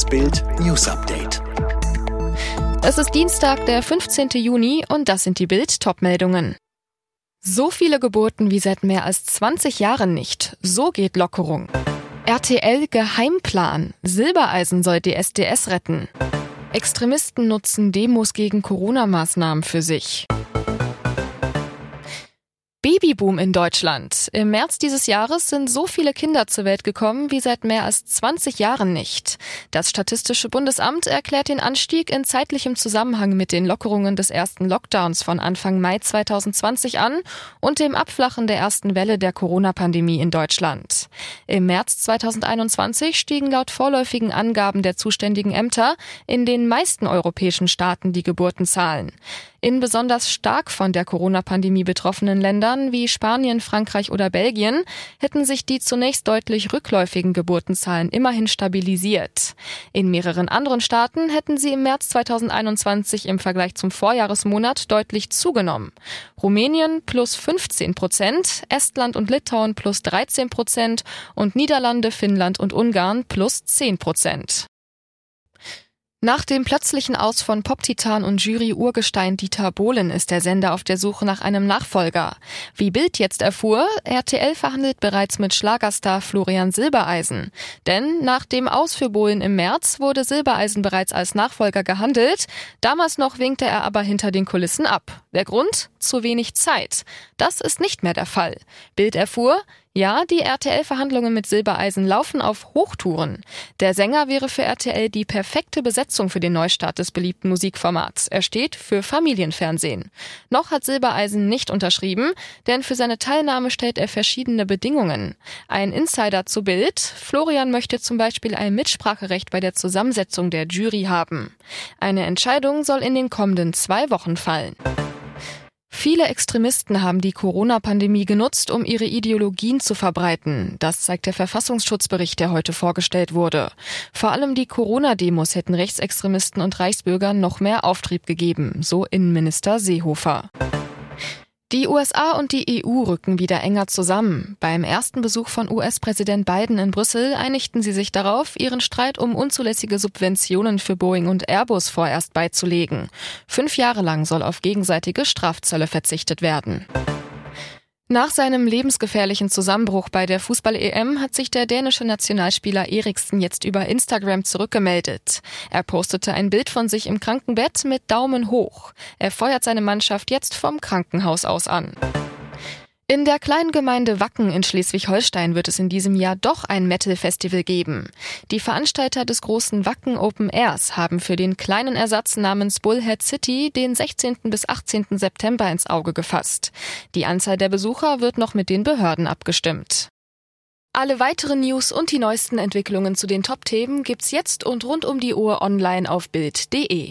Das Bild News Update. Es ist Dienstag, der 15. Juni und das sind die Bild Topmeldungen. So viele Geburten wie seit mehr als 20 Jahren nicht. So geht Lockerung. RTL Geheimplan. Silbereisen soll die SDS retten. Extremisten nutzen Demos gegen Corona-Maßnahmen für sich. Babyboom in Deutschland. Im März dieses Jahres sind so viele Kinder zur Welt gekommen wie seit mehr als 20 Jahren nicht. Das Statistische Bundesamt erklärt den Anstieg in zeitlichem Zusammenhang mit den Lockerungen des ersten Lockdowns von Anfang Mai 2020 an und dem Abflachen der ersten Welle der Corona-Pandemie in Deutschland. Im März 2021 stiegen laut vorläufigen Angaben der zuständigen Ämter in den meisten europäischen Staaten die Geburtenzahlen. In besonders stark von der Corona-Pandemie betroffenen Ländern wie Spanien, Frankreich oder Belgien hätten sich die zunächst deutlich rückläufigen Geburtenzahlen immerhin stabilisiert. In mehreren anderen Staaten hätten sie im März 2021 im Vergleich zum Vorjahresmonat deutlich zugenommen. Rumänien plus 15 Prozent, Estland und Litauen plus 13 Prozent und Niederlande, Finnland und Ungarn plus 10 Prozent. Nach dem plötzlichen Aus von Pop-Titan und Jury-Urgestein Dieter Bohlen ist der Sender auf der Suche nach einem Nachfolger. Wie Bild jetzt erfuhr, RTL verhandelt bereits mit Schlagerstar Florian Silbereisen. Denn nach dem Aus für Bohlen im März wurde Silbereisen bereits als Nachfolger gehandelt. Damals noch winkte er aber hinter den Kulissen ab. Der Grund? Zu wenig Zeit. Das ist nicht mehr der Fall. Bild erfuhr, ja, die RTL-Verhandlungen mit Silbereisen laufen auf Hochtouren. Der Sänger wäre für RTL die perfekte Besetzung für den Neustart des beliebten Musikformats. Er steht für Familienfernsehen. Noch hat Silbereisen nicht unterschrieben, denn für seine Teilnahme stellt er verschiedene Bedingungen. Ein Insider zu Bild. Florian möchte zum Beispiel ein Mitspracherecht bei der Zusammensetzung der Jury haben. Eine Entscheidung soll in den kommenden zwei Wochen fallen. Viele Extremisten haben die Corona-Pandemie genutzt, um ihre Ideologien zu verbreiten. Das zeigt der Verfassungsschutzbericht, der heute vorgestellt wurde. Vor allem die Corona-Demos hätten Rechtsextremisten und Reichsbürgern noch mehr Auftrieb gegeben, so Innenminister Seehofer. Die USA und die EU rücken wieder enger zusammen. Beim ersten Besuch von US-Präsident Biden in Brüssel einigten sie sich darauf, ihren Streit um unzulässige Subventionen für Boeing und Airbus vorerst beizulegen. Fünf Jahre lang soll auf gegenseitige Strafzölle verzichtet werden. Nach seinem lebensgefährlichen Zusammenbruch bei der Fußball-EM hat sich der dänische Nationalspieler Eriksen jetzt über Instagram zurückgemeldet. Er postete ein Bild von sich im Krankenbett mit Daumen hoch. Er feuert seine Mannschaft jetzt vom Krankenhaus aus an. In der kleinen Gemeinde Wacken in Schleswig-Holstein wird es in diesem Jahr doch ein Metal-Festival geben. Die Veranstalter des großen Wacken Open Airs haben für den kleinen Ersatz namens Bullhead City den 16. bis 18. September ins Auge gefasst. Die Anzahl der Besucher wird noch mit den Behörden abgestimmt. Alle weiteren News und die neuesten Entwicklungen zu den Top-Themen gibt's jetzt und rund um die Uhr online auf Bild.de.